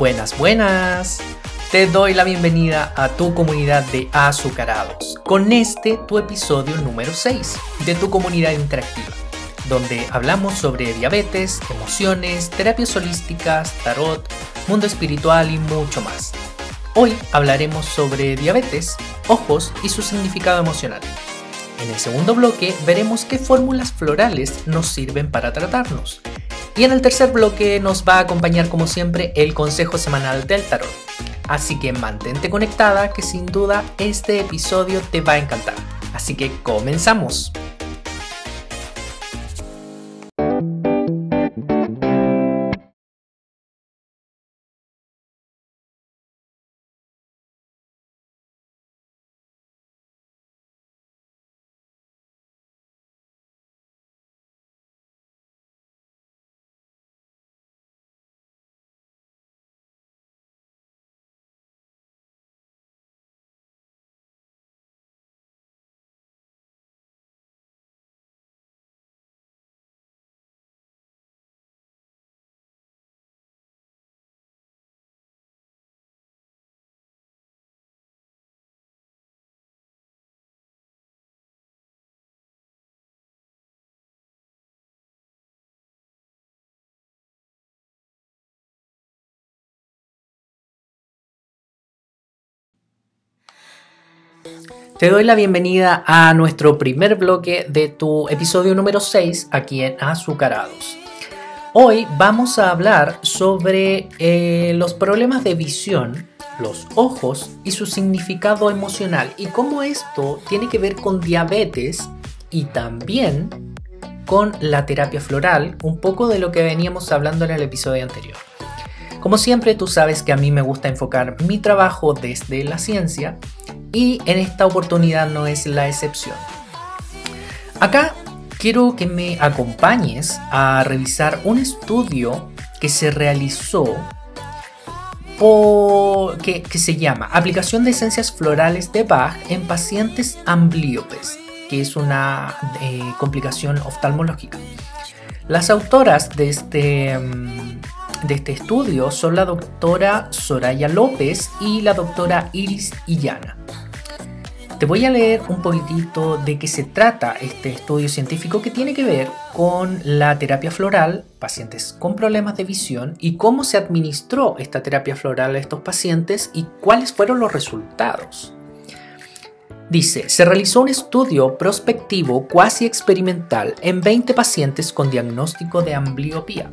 Buenas, buenas. Te doy la bienvenida a tu comunidad de azucarados, con este tu episodio número 6 de tu comunidad interactiva, donde hablamos sobre diabetes, emociones, terapias holísticas, tarot, mundo espiritual y mucho más. Hoy hablaremos sobre diabetes, ojos y su significado emocional. En el segundo bloque veremos qué fórmulas florales nos sirven para tratarnos. Y en el tercer bloque nos va a acompañar como siempre el consejo semanal del tarot. Así que mantente conectada que sin duda este episodio te va a encantar. Así que comenzamos. Te doy la bienvenida a nuestro primer bloque de tu episodio número 6 aquí en Azucarados. Hoy vamos a hablar sobre eh, los problemas de visión, los ojos y su significado emocional y cómo esto tiene que ver con diabetes y también con la terapia floral, un poco de lo que veníamos hablando en el episodio anterior. Como siempre, tú sabes que a mí me gusta enfocar mi trabajo desde la ciencia y en esta oportunidad no es la excepción. Acá quiero que me acompañes a revisar un estudio que se realizó que, se llama Aplicación de esencias florales de Bach en pacientes ambliopes, que es una eh, complicación oftalmológica. Las autoras de este, mm, de este estudio son la doctora Soraya López y la doctora Iris Illana. Te voy a leer un poquitito de qué se trata este estudio científico que tiene que ver con la terapia floral, pacientes con problemas de visión y cómo se administró esta terapia floral a estos pacientes y cuáles fueron los resultados. Dice, se realizó un estudio prospectivo cuasi experimental en 20 pacientes con diagnóstico de ambliopía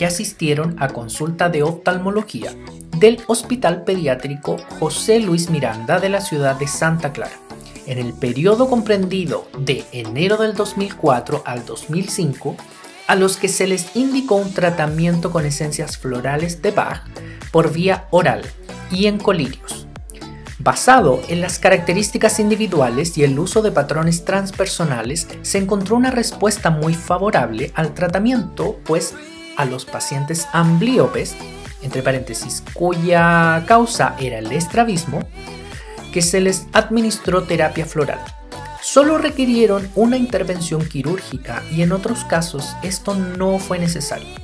que asistieron a consulta de oftalmología del Hospital Pediátrico José Luis Miranda de la ciudad de Santa Clara en el periodo comprendido de enero del 2004 al 2005, a los que se les indicó un tratamiento con esencias florales de Bach por vía oral y en colirios. Basado en las características individuales y el uso de patrones transpersonales, se encontró una respuesta muy favorable al tratamiento, pues a los pacientes ambliopes, entre paréntesis, cuya causa era el estrabismo, que se les administró terapia floral. Solo requirieron una intervención quirúrgica y en otros casos esto no fue necesario.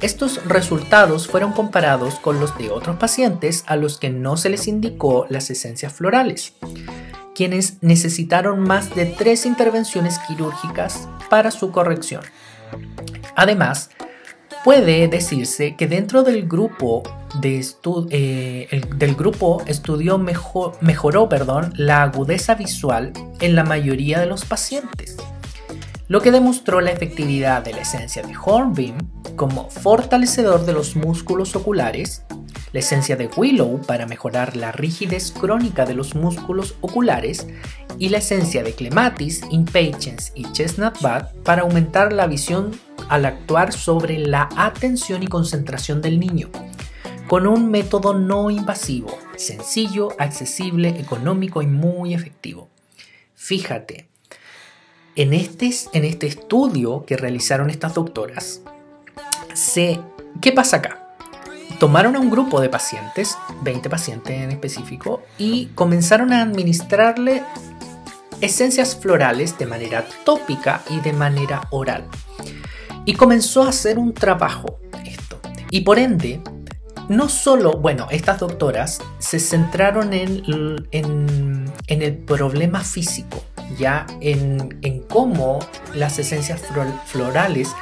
Estos resultados fueron comparados con los de otros pacientes a los que no se les indicó las esencias florales, quienes necesitaron más de tres intervenciones quirúrgicas para su corrección. Además, puede decirse que dentro del grupo de eh, del grupo estudió mejor, mejoró perdón, la agudeza visual en la mayoría de los pacientes, lo que demostró la efectividad de la esencia de Hornbeam como fortalecedor de los músculos oculares, la esencia de Willow para mejorar la rigidez crónica de los músculos oculares y la esencia de Clematis, Impatience y Chestnut Bud para aumentar la visión al actuar sobre la atención y concentración del niño, con un método no invasivo, sencillo, accesible, económico y muy efectivo. Fíjate, en este, en este estudio que realizaron estas doctoras, se, ¿qué pasa acá? Tomaron a un grupo de pacientes, 20 pacientes en específico, y comenzaron a administrarle esencias florales de manera tópica y de manera oral. Y comenzó a hacer un trabajo esto. Y por ende, no solo, bueno, estas doctoras se centraron en, en, el problema físico, ya en, en cómo las esencias florales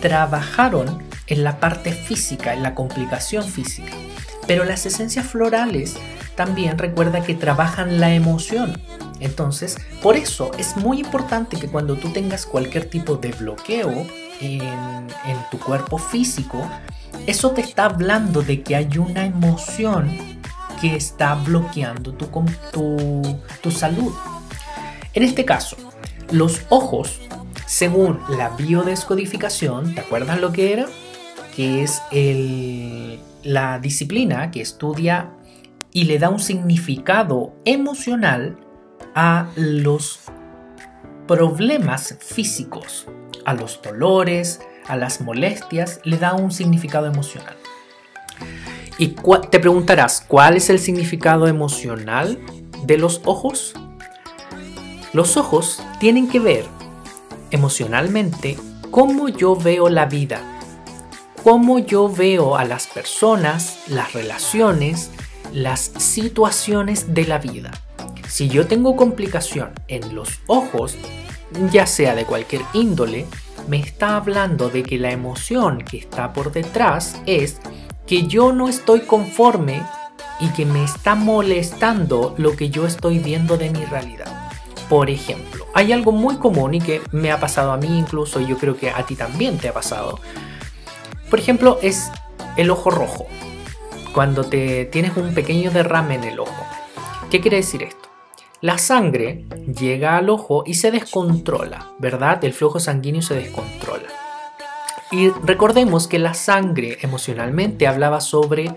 trabajaron en la parte física, en la complicación física. Pero las esencias florales también recuerda que trabajan la emoción. Entonces, por eso es muy importante que cuando tú tengas cualquier tipo de bloqueo en, tu cuerpo físico, eso te está hablando de que hay una emoción que está bloqueando tu, tu, tu salud. En este caso, los ojos, según la biodescodificación, ¿te acuerdas lo que era? Que es el, la disciplina que estudia y le da un significado emocional a los problemas físicos, a los dolores, a las molestias, le da un significado emocional. Y te preguntarás, ¿cuál es el significado emocional de los ojos? Los ojos tienen que ver emocionalmente cómo yo veo la vida, cómo yo veo a las personas, las relaciones, las situaciones de la vida. Si yo tengo complicación en los ojos, ya sea de cualquier índole, me está hablando de que la emoción que está por detrás es que yo no estoy conforme y que me está molestando lo que yo estoy viendo de mi realidad. Por ejemplo, hay algo muy común y que me ha pasado a mí incluso y yo creo que a ti también te ha pasado. Por ejemplo, es el ojo rojo. Cuando te tienes un pequeño derrame en el ojo. ¿Qué quiere decir esto? La sangre llega al ojo y se descontrola, ¿verdad? El flujo sanguíneo se descontrola. Y recordemos que la sangre emocionalmente hablaba sobre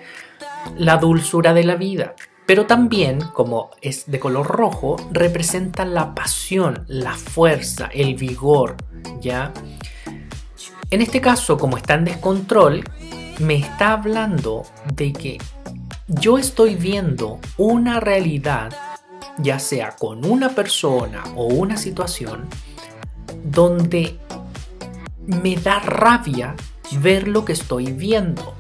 la dulzura de la vida, pero también, como es de color rojo, representa la pasión, la fuerza, el vigor, ¿ya? En este caso, como está en descontrol, me está hablando de que yo estoy viendo una realidad ya sea con una persona o una situación, donde me da rabia ver lo que estoy viendo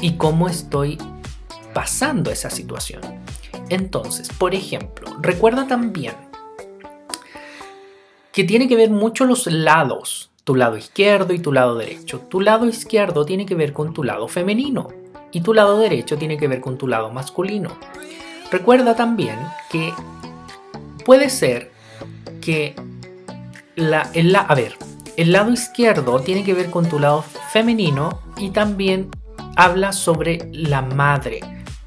y cómo estoy pasando esa situación. Entonces, por ejemplo, recuerda también que tiene que ver mucho los lados, tu lado izquierdo y tu lado derecho. Tu lado izquierdo tiene que ver con tu lado femenino y tu lado derecho tiene que ver con tu lado masculino. Recuerda también que puede ser que el, lado izquierdo tiene que ver con tu lado femenino y también habla sobre la madre,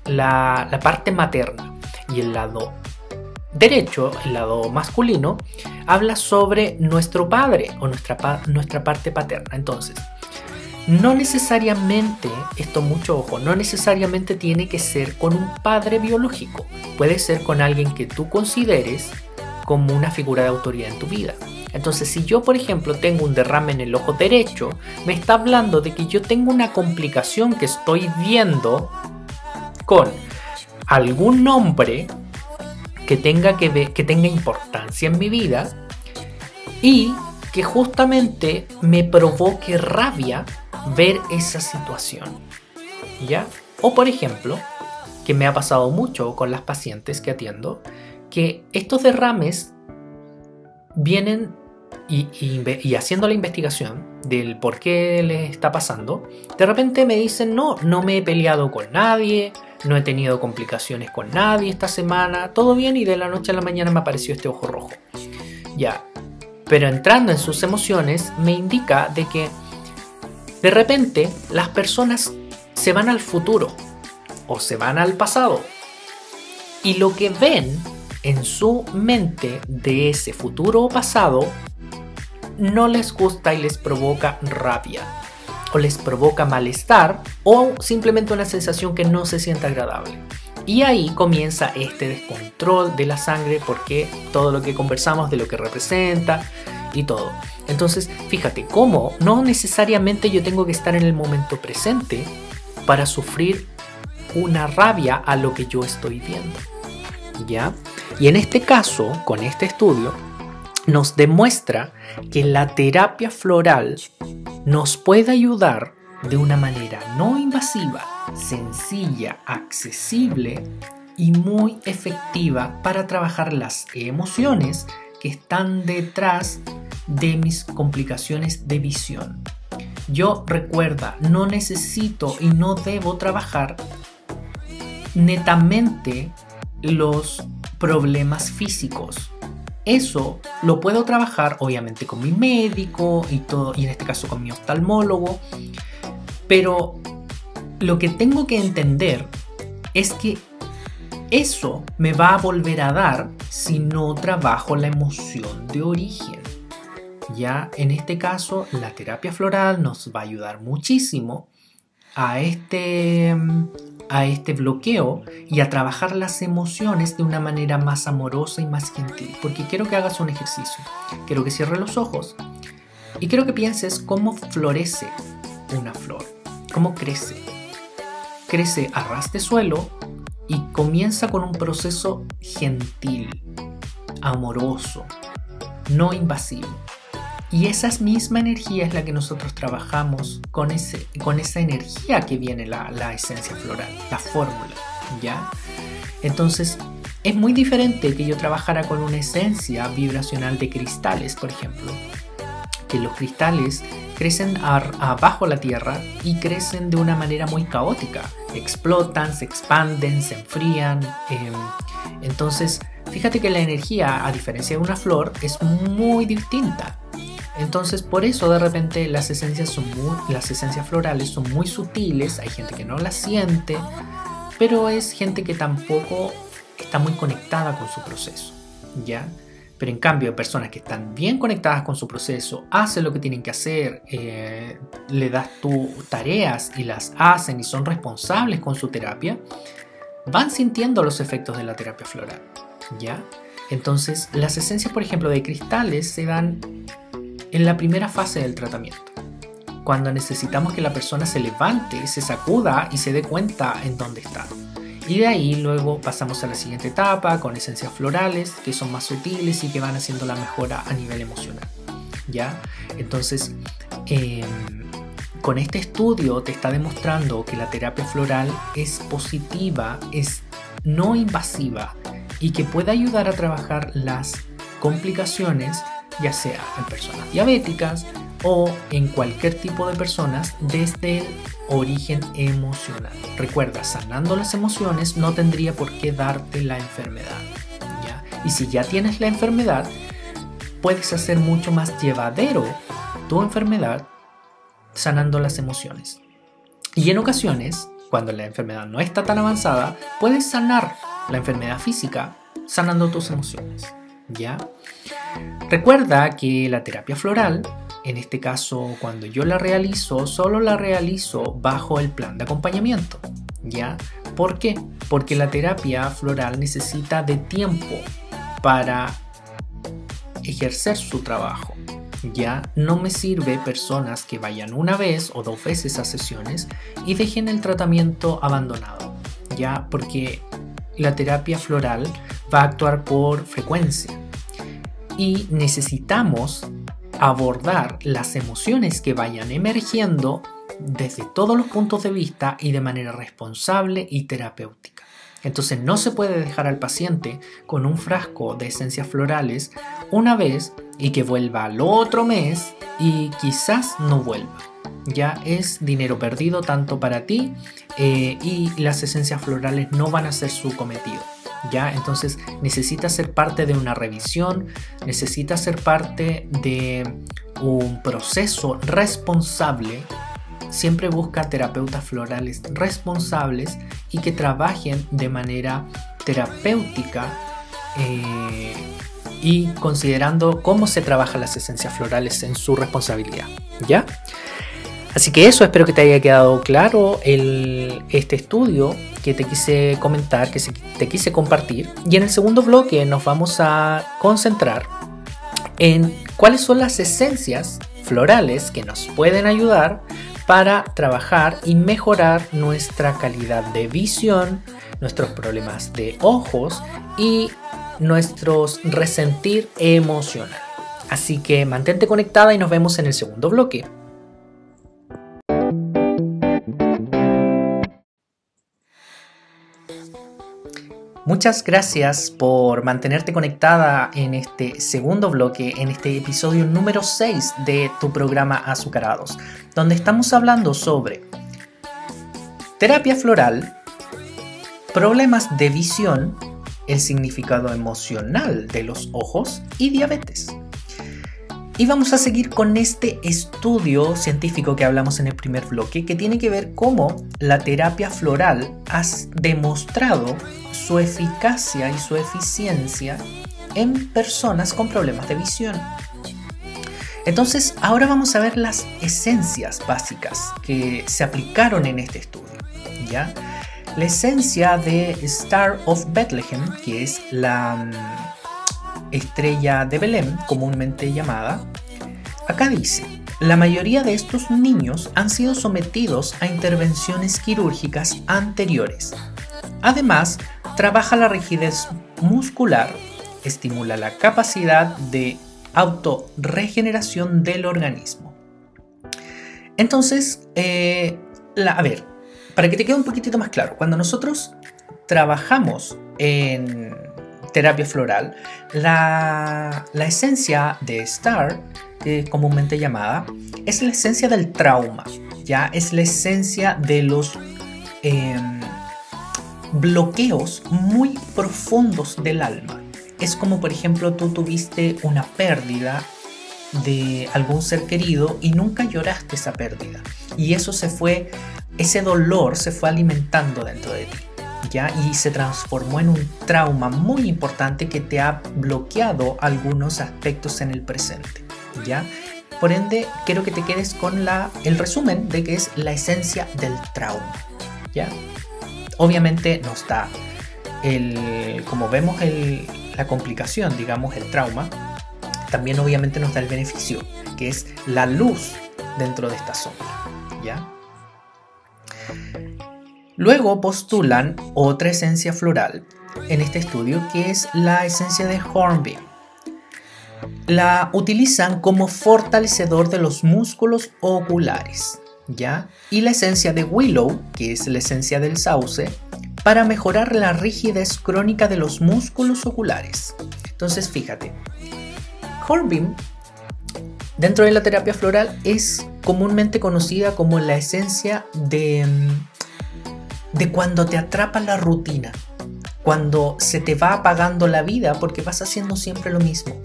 la, la parte materna. Y el lado derecho, el lado masculino, habla sobre nuestro padre o nuestra, nuestra parte paterna. Entonces, no necesariamente, esto mucho ojo, no necesariamente tiene que ser con un padre biológico. Puede ser con alguien que tú consideres como una figura de autoridad en tu vida. Entonces, si yo, por ejemplo, tengo un derrame en el ojo derecho, me está hablando de que yo tengo una complicación que estoy viendo con algún nombre que tenga, que, que tenga importancia en mi vida y que justamente me provoque rabia ver esa situación. ¿Ya? O por ejemplo, que me ha pasado mucho con las pacientes que atiendo, que estos derrames vienen y, haciendo la investigación del por qué les está pasando, de repente me dicen, no, no me he peleado con nadie, no he tenido complicaciones con nadie esta semana, todo bien y de la noche a la mañana me apareció este ojo rojo. Ya, pero entrando en sus emociones me indica de que de repente, las personas se van al futuro o se van al pasado y lo que ven en su mente de ese futuro o pasado no les gusta y les provoca rabia o les provoca malestar o simplemente una sensación que no se siente agradable. Y ahí comienza este descontrol de la sangre porque todo lo que conversamos de lo que representa y todo. Entonces, fíjate cómo no necesariamente yo tengo que estar en el momento presente para sufrir una rabia a lo que yo estoy viendo. ¿Ya? Y en este caso, con este estudio, nos demuestra que la terapia floral nos puede ayudar de una manera no invasiva sencilla, accesible y muy efectiva para trabajar las emociones que están detrás de mis complicaciones de visión. Yo recuerda, no necesito y no debo trabajar netamente los problemas físicos. Eso lo puedo trabajar obviamente con mi médico y todo y en este caso con mi oftalmólogo, pero lo que tengo que entender es que eso me va a volver a dar si no trabajo la emoción de origen. Ya en este caso, la terapia floral nos va a ayudar muchísimo a este, a este bloqueo y a trabajar las emociones de una manera más amorosa y más gentil. Porque quiero que hagas un ejercicio. Quiero que cierres los ojos y quiero que pienses cómo florece una flor, cómo crece. Crece a ras de suelo y comienza con un proceso gentil, amoroso, no invasivo. Y esa misma energía es la que nosotros trabajamos con, ese, con esa energía que viene la, la esencia floral, la fórmula, ¿ya? Entonces, es muy diferente que yo trabajara con una esencia vibracional de cristales, por ejemplo, que los cristales crecen abajo la tierra y crecen de una manera muy caótica. Explotan, se expanden, se enfrían. Em, entonces, fíjate que la energía, a diferencia de una flor, es muy distinta. Entonces, por eso de repente las esencias son muy, las esencias florales son muy sutiles, hay gente que no las siente, pero es gente que tampoco está muy conectada con su proceso, ¿ya? Pero en cambio, personas que están bien conectadas con su proceso, hacen lo que tienen que hacer, eh, le das tus tareas y las hacen y son responsables con su terapia, van sintiendo los efectos de la terapia floral. ¿Ya? Entonces, las esencias, por ejemplo, de cristales se dan en la primera fase del tratamiento. Cuando necesitamos que la persona se levante, se sacuda y se dé cuenta en dónde está. Y de ahí luego pasamos a la siguiente etapa con esencias florales que son más sutiles y que van haciendo la mejora a nivel emocional. ¿Ya? Entonces, em, con este estudio te está demostrando que la terapia floral es positiva, es no invasiva y que puede ayudar a trabajar las complicaciones, ya sea en personas diabéticas o en cualquier tipo de personas desde el origen emocional. Recuerda, sanando las emociones no tendría por qué darte la enfermedad. Y si ya tienes la enfermedad, puedes hacer mucho más llevadero tu enfermedad sanando las emociones. Y en ocasiones, cuando la enfermedad no está tan avanzada, puedes sanar la enfermedad física sanando tus emociones. ¿Ya? Recuerda que la terapia floral en este caso, cuando yo la realizo, solo la realizo bajo el plan de acompañamiento. ¿Ya? ¿Por qué? Porque la terapia floral necesita de tiempo para ejercer su trabajo. Ya no me sirve personas que vayan una vez o dos veces a sesiones y dejen el tratamiento abandonado. Ya porque la terapia floral va a actuar por frecuencia y necesitamos abordar las emociones que vayan emergiendo desde todos los puntos de vista y de manera responsable y terapéutica. Entonces no se puede dejar al paciente con un frasco de esencias florales una vez y que vuelva al otro mes y quizás no vuelva. Ya es dinero perdido tanto para ti eh, y las esencias florales no van a ser su cometido. ¿Ya? Entonces necesita ser parte de una revisión, necesita ser parte de un proceso responsable. Siempre busca terapeutas florales responsables y que trabajen de manera terapéutica eh, y considerando cómo se trabajan las esencias florales en su responsabilidad, ¿ya? Así que eso, espero que te haya quedado claro este estudio que te quise comentar, que te quise compartir. Y en el segundo bloque nos vamos a concentrar en cuáles son las esencias florales que nos pueden ayudar para trabajar y mejorar nuestra calidad de visión, nuestros problemas de ojos y nuestros resentir emocional. Así que mantente conectada y nos vemos en el segundo bloque. Muchas gracias por mantenerte conectada en este segundo bloque, en este episodio número 6 de tu programa Azucarados, donde estamos hablando sobre terapia floral, problemas de visión, el significado emocional de los ojos y diabetes. Y vamos a seguir con este estudio científico que hablamos en el primer bloque, que tiene que ver cómo la terapia floral ha demostrado su eficacia y su eficiencia en personas con problemas de visión. Entonces, ahora vamos a ver las esencias básicas que se aplicaron en este estudio. ¿ya? La esencia de Star of Bethlehem, que es la mm, estrella de Belén, comúnmente llamada, acá dice, la mayoría de estos niños han sido sometidos a intervenciones quirúrgicas anteriores. Además, trabaja la rigidez muscular, estimula la capacidad de autorregeneración del organismo. Entonces, eh, a ver, para que te quede un poquitito más claro, cuando nosotros trabajamos en terapia floral, la, esencia de STAR, es comúnmente llamada, es la esencia del trauma, ya es la esencia de los em, bloqueos muy profundos del alma. Es como por ejemplo tú tuviste una pérdida de algún ser querido y nunca lloraste esa pérdida. Y eso se fue, ese dolor se fue alimentando dentro de ti. Y se transformó en un trauma muy importante que te ha bloqueado algunos aspectos en el presente, ¿ya? Por ende, quiero que te quedes con la, el resumen de que es la esencia del trauma, ¿ya? Obviamente no está el, como vemos la complicación, digamos, el trauma, también obviamente nos da el beneficio, que es la luz dentro de esta sombra, ¿ya? Luego postulan otra esencia floral en este estudio que es la esencia de Hornbeam. La utilizan como fortalecedor de los músculos oculares, ¿ya? Y la esencia de Willow, que es la esencia del sauce, para mejorar la rigidez crónica de los músculos oculares. Entonces, fíjate, Hornbeam dentro de la terapia floral es comúnmente conocida como la esencia de mm, de cuando te atrapa la rutina, cuando se te va apagando la vida porque vas haciendo siempre lo mismo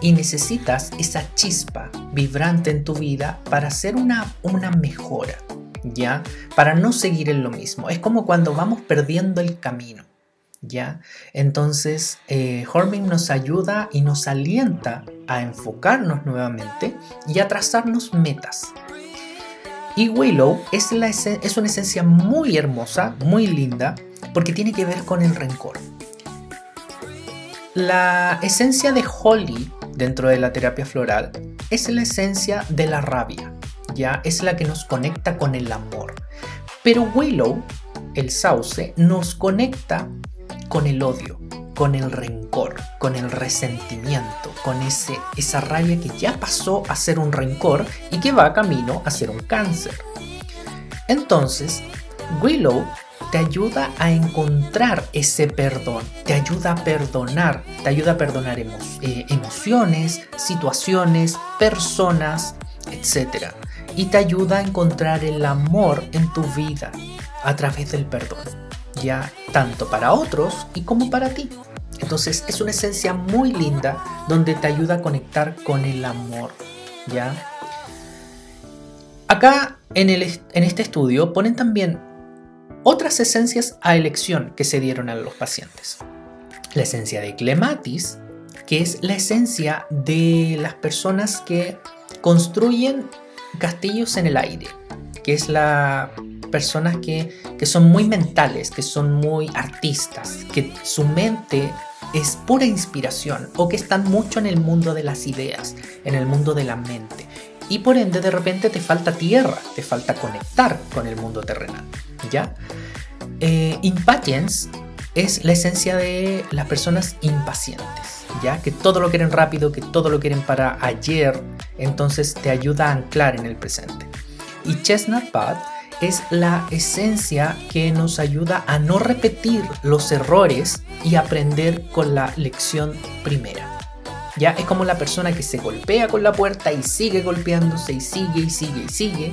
y necesitas esa chispa vibrante en tu vida para hacer una, una mejora, ¿ya? Para no seguir en lo mismo. Es como cuando vamos perdiendo el camino, ¿ya? Entonces, eh, nos ayuda y nos alienta a enfocarnos nuevamente y a trazarnos metas, y Willow es, una esencia muy hermosa, muy linda, porque tiene que ver con el rencor. La esencia de Holly dentro de la terapia floral es la esencia de la rabia, ya es la que nos conecta con el amor. Pero Willow, el sauce, nos conecta con el odio, con el rencor, con el resentimiento, con ese, esa rabia que ya pasó a ser un rencor y que va camino a ser un cáncer. Entonces, Willow te ayuda a encontrar ese perdón, te ayuda a perdonar, te ayuda a perdonar eh, emociones, situaciones, personas, etc. Y te ayuda a encontrar el amor en tu vida a través del perdón, tanto para otros y como para ti. Entonces es una esencia muy linda donde te ayuda a conectar con el amor, ¿ya? Acá en, en este estudio ponen también otras esencias a elección que se dieron a los pacientes. La esencia de clematis, que es la esencia de las personas que construyen castillos en el aire, que es la personas que, que, son muy mentales, que son muy artistas, que su mente es pura inspiración o que están mucho en el mundo de las ideas, en el mundo de la mente. Y por ende de repente te falta tierra, te falta conectar con el mundo terrenal. ¿Ya? Eh, impatience es la esencia de las personas impacientes, ¿ya? Que todo lo quieren rápido, que todo lo quieren para ayer, entonces te ayuda a anclar en el presente. Y Chestnut Path es la esencia que nos ayuda a no repetir los errores y aprender con la lección primera. Ya es como la persona que se golpea con la puerta y sigue golpeándose y sigue y sigue y sigue.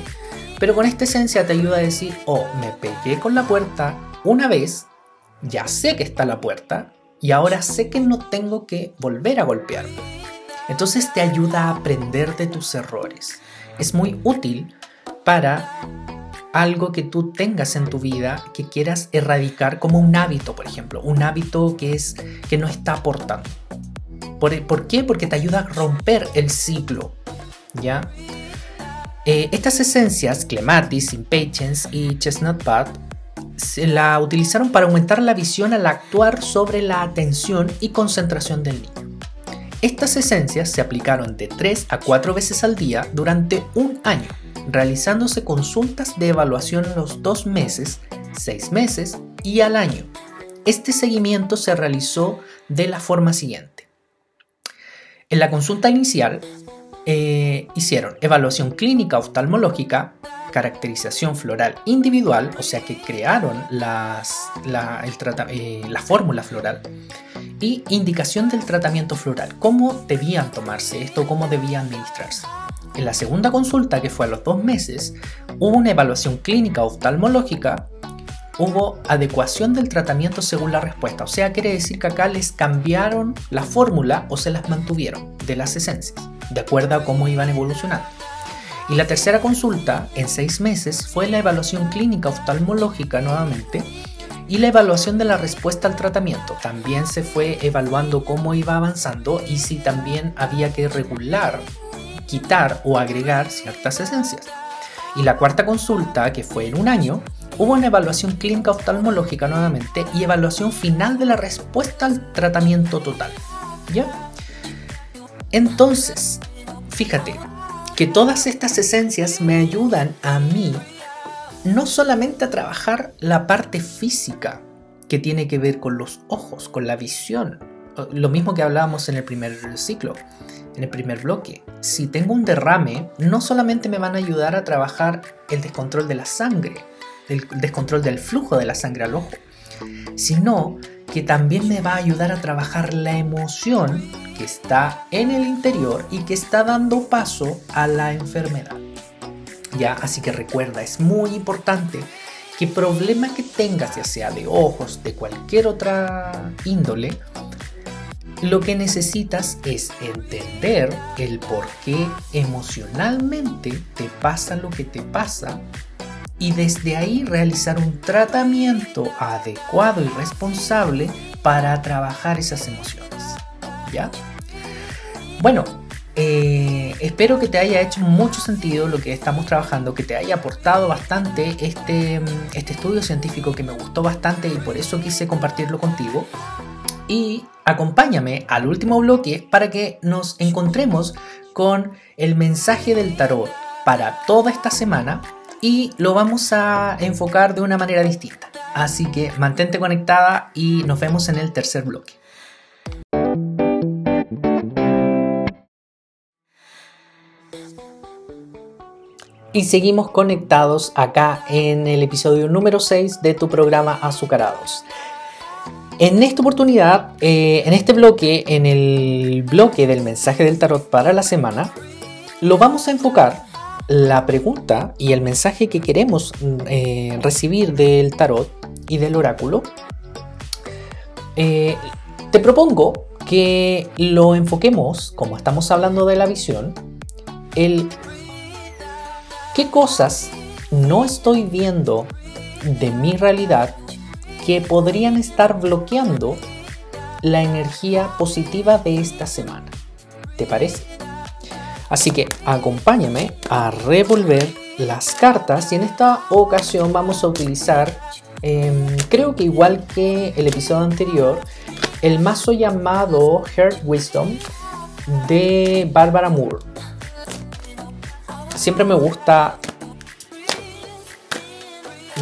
Pero con esta esencia te ayuda a decir, oh, me pegué con la puerta una vez, ya sé que está la puerta y ahora sé que no tengo que volver a golpearme. Entonces te ayuda a aprender de tus errores. Es muy útil para algo que tú tengas en tu vida que quieras erradicar como un hábito, por ejemplo, un hábito que es que no está aportando. ¿Por, qué? Porque te ayuda a romper el ciclo. ¿Ya? Eh, estas esencias, Clematis, Impatience y Chestnut Bud, se la utilizaron para aumentar la visión al actuar sobre la atención y concentración del niño. Estas esencias se aplicaron de 3 a 4 veces al día durante un año, realizándose consultas de evaluación en los 2 meses, 6 meses y al año. Este seguimiento se realizó de la forma siguiente. En la consulta inicial eh, hicieron evaluación clínica oftalmológica, caracterización floral individual, o sea que crearon las, la, eh, la fórmula floral, y indicación del tratamiento floral, cómo debían tomarse esto, cómo debían administrarse. En la segunda consulta, que fue a los dos meses, hubo una evaluación clínica oftalmológica hubo adecuación del tratamiento según la respuesta. O sea, quiere decir que acá les cambiaron la fórmula o se las mantuvieron de las esencias, de acuerdo a cómo iban evolucionando. Y la tercera consulta, en seis meses, fue la evaluación clínica oftalmológica nuevamente y la evaluación de la respuesta al tratamiento. También se fue evaluando cómo iba avanzando y si también había que regular, quitar o agregar ciertas esencias. Y la cuarta consulta, que fue en un año, Hubo una evaluación clínica oftalmológica nuevamente y evaluación final de la respuesta al tratamiento total. ¿Ya? Entonces, fíjate que todas estas esencias me ayudan a mí no solamente a trabajar la parte física que tiene que ver con los ojos, con la visión, lo mismo que hablábamos en el primer ciclo, en el primer bloque. Si tengo un derrame, no solamente me van a ayudar a trabajar el descontrol de la sangre, el descontrol del flujo de la sangre al ojo, sino que también me va a ayudar a trabajar la emoción que está en el interior y que está dando paso a la enfermedad. Ya, así que recuerda, es muy importante que problema que tengas, ya sea de ojos, de cualquier otra índole, lo que necesitas es entender el por qué emocionalmente te pasa lo que te pasa y desde ahí realizar un tratamiento adecuado y responsable para trabajar esas emociones. ¿Ya? Bueno, eh, espero que te haya hecho mucho sentido lo que estamos trabajando, que te haya aportado bastante este, este estudio científico que me gustó bastante y por eso quise compartirlo contigo. Y acompáñame al último bloque para que nos encontremos con el mensaje del tarot para toda esta semana y lo vamos a enfocar de una manera distinta. Así que mantente conectada y nos vemos en el tercer bloque. Y seguimos conectados acá en el episodio número 6 de tu programa Azucarados. En esta oportunidad, eh, en este bloque, en el bloque del mensaje del tarot para la semana, lo vamos a enfocar la pregunta y el mensaje que queremos eh, recibir del tarot y del oráculo, eh, te propongo que lo enfoquemos, como estamos hablando de la visión, el qué cosas no estoy viendo de mi realidad que podrían estar bloqueando la energía positiva de esta semana. ¿Te parece? Así que acompáñame a revolver las cartas y en esta ocasión vamos a utilizar, em, creo que igual que el episodio anterior, el mazo llamado Heart Wisdom de Barbara Moore. Siempre me gusta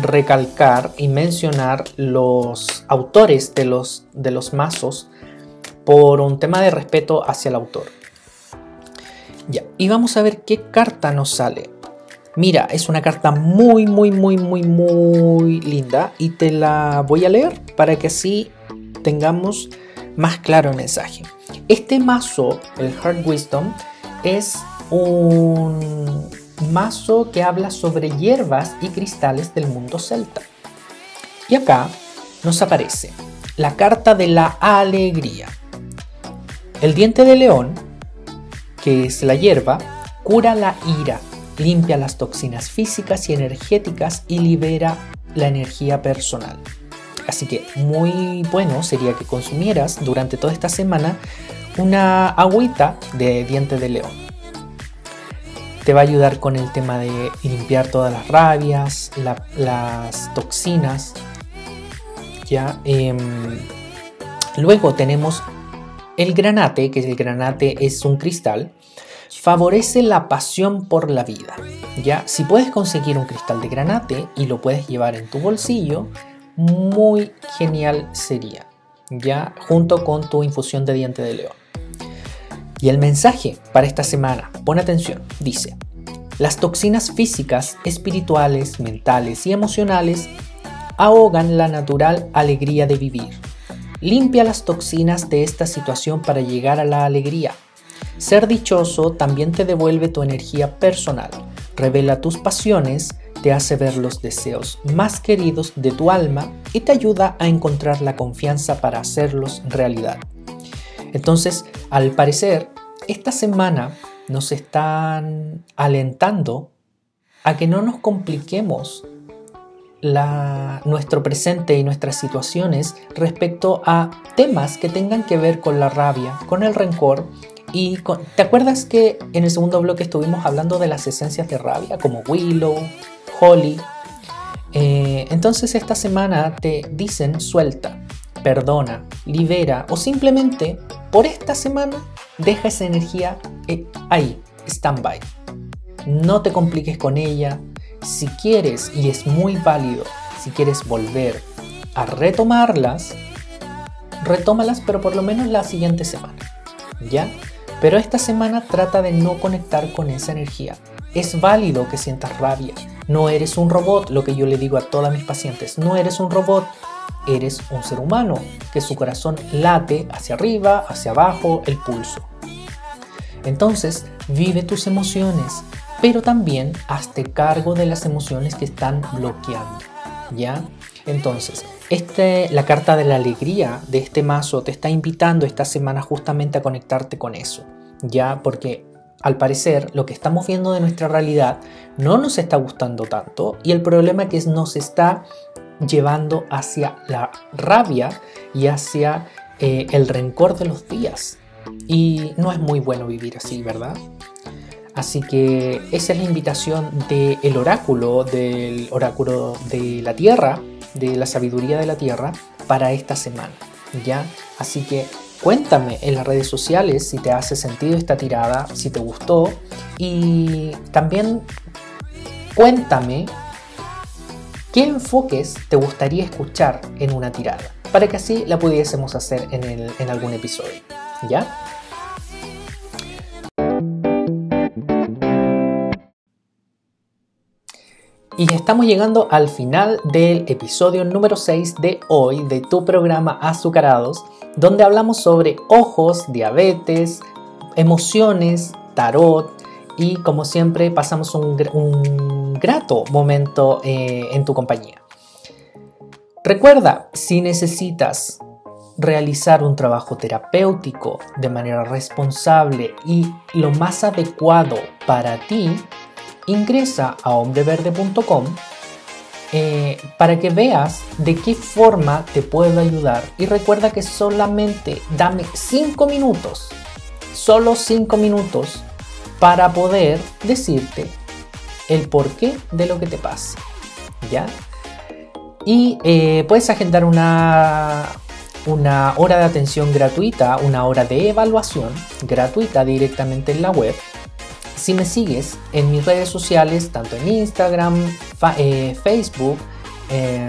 recalcar y mencionar los autores de los, de los mazos por un tema de respeto hacia el autor. Ya, y vamos a ver qué carta nos sale. Mira, es una carta muy, muy, muy, muy, muy linda y te la voy a leer para que así tengamos más claro el mensaje. Este mazo, el Heart Wisdom, es un mazo que habla sobre hierbas y cristales del mundo celta. Y acá nos aparece la carta de la alegría. El diente de león, que es la hierba, cura la ira, limpia las toxinas físicas y energéticas y libera la energía personal. Así que muy bueno sería que consumieras durante toda esta semana una agüita de diente de león. Te va a ayudar con el tema de limpiar todas las rabias, las toxinas. Ya, em, luego tenemos el granate, que el granate es un cristal, favorece la pasión por la vida. Ya, si puedes conseguir un cristal de granate y lo puedes llevar en tu bolsillo, muy genial sería, ya junto con tu infusión de diente de león. Y el mensaje para esta semana, pon atención, dice, las toxinas físicas, espirituales, mentales y emocionales ahogan la natural alegría de vivir. Limpia las toxinas de esta situación para llegar a la alegría. Ser dichoso también te devuelve tu energía personal, revela tus pasiones, te hace ver los deseos más queridos de tu alma y te ayuda a encontrar la confianza para hacerlos realidad. Entonces, al parecer, esta semana nos están alentando a que no nos compliquemos nuestro presente y nuestras situaciones respecto a temas que tengan que ver con la rabia, con el rencor. Y ¿Te acuerdas que en el segundo bloque estuvimos hablando de las esencias de rabia como Willow, Holly. Eh, entonces esta semana te dicen suelta, perdona, libera o simplemente por esta semana deja esa energía eh, ahí, stand-by. No te compliques con ella. Si quieres, y es muy válido, si quieres volver a retomarlas, retómalas, pero por lo menos la siguiente semana. ¿Ya? Pero esta semana trata de no conectar con esa energía. Es válido que sientas rabia, no eres un robot, lo que yo le digo a todas mis pacientes, no eres un robot, eres un ser humano, que su corazón late hacia arriba, hacia abajo, el pulso. Entonces, vive tus emociones, pero también hazte cargo de las emociones que están bloqueando, ¿ya? Entonces, este, la carta de la alegría de este mazo te está invitando esta semana justamente a conectarte con eso, ¿ya? Porque al parecer lo que estamos viendo de nuestra realidad no nos está gustando tanto y el problema es que nos está llevando hacia la rabia y hacia eh, el rencor de los días. Y no es muy bueno vivir así, ¿verdad? Así que esa es la invitación del oráculo, del oráculo de la tierra, de la sabiduría de la tierra, para esta semana. ¿Ya? Así que Cuéntame en las redes sociales si te hace sentido esta tirada, si te gustó y también cuéntame qué enfoques te gustaría escuchar en una tirada para que así la pudiésemos hacer en, en algún episodio. ¿Ya? Y estamos llegando al final del episodio número 6 de hoy de tu programa Azucarados donde hablamos sobre ojos, diabetes, emociones, tarot y como siempre pasamos un, grato momento eh, en tu compañía. Recuerda, si necesitas realizar un trabajo terapéutico de manera responsable y lo más adecuado para ti, ingresa a hombreverde.com eh, para que veas de qué forma te puedo ayudar. Y recuerda que solamente dame 5 minutos, solo 5 minutos, para poder decirte el porqué de lo que te pasa. ¿Ya? Y eh, puedes agendar una, una hora de atención gratuita, una hora de evaluación gratuita directamente en la web si me sigues en mis redes sociales, tanto en Instagram, eh, Facebook, eh,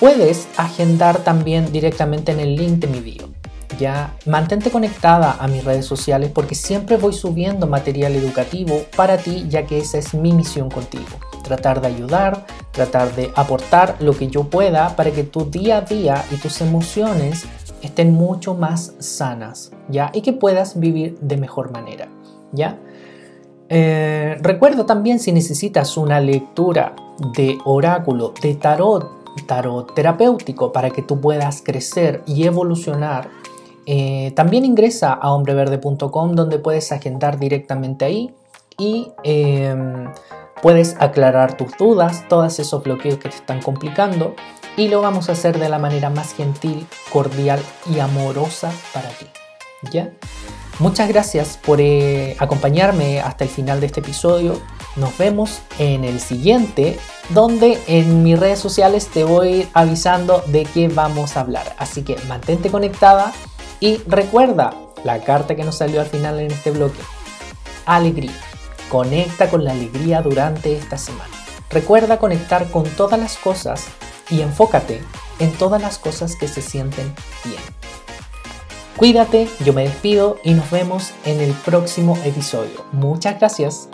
puedes agendar también directamente en el link de mi bio. Ya mantente conectada a mis redes sociales porque siempre voy subiendo material educativo para ti, ya que esa es mi misión contigo. Tratar de ayudar, tratar de aportar lo que yo pueda para que tu día a día y tus emociones estén mucho más sanas, ¿ya? Y que puedas vivir de mejor manera, ¿ya? Eh, recuerda también si necesitas una lectura de oráculo, de tarot, tarot terapéutico para que tú puedas crecer y evolucionar. Eh, también ingresa a hombreverde.com donde puedes agendar directamente ahí y em, puedes aclarar tus dudas, todos esos bloqueos que te están complicando y lo vamos a hacer de la manera más gentil, cordial y amorosa para ti. ¿Ya? Muchas gracias por eh, acompañarme hasta el final de este episodio. Nos vemos en el siguiente, donde en mis redes sociales te voy avisando de qué vamos a hablar. Así que mantente conectada y recuerda la carta que nos salió al final en este bloque. Alegría. Conecta con la alegría durante esta semana. Recuerda conectar con todas las cosas y enfócate en todas las cosas que se sienten bien. Cuídate, yo me despido y nos vemos en el próximo episodio. Muchas gracias.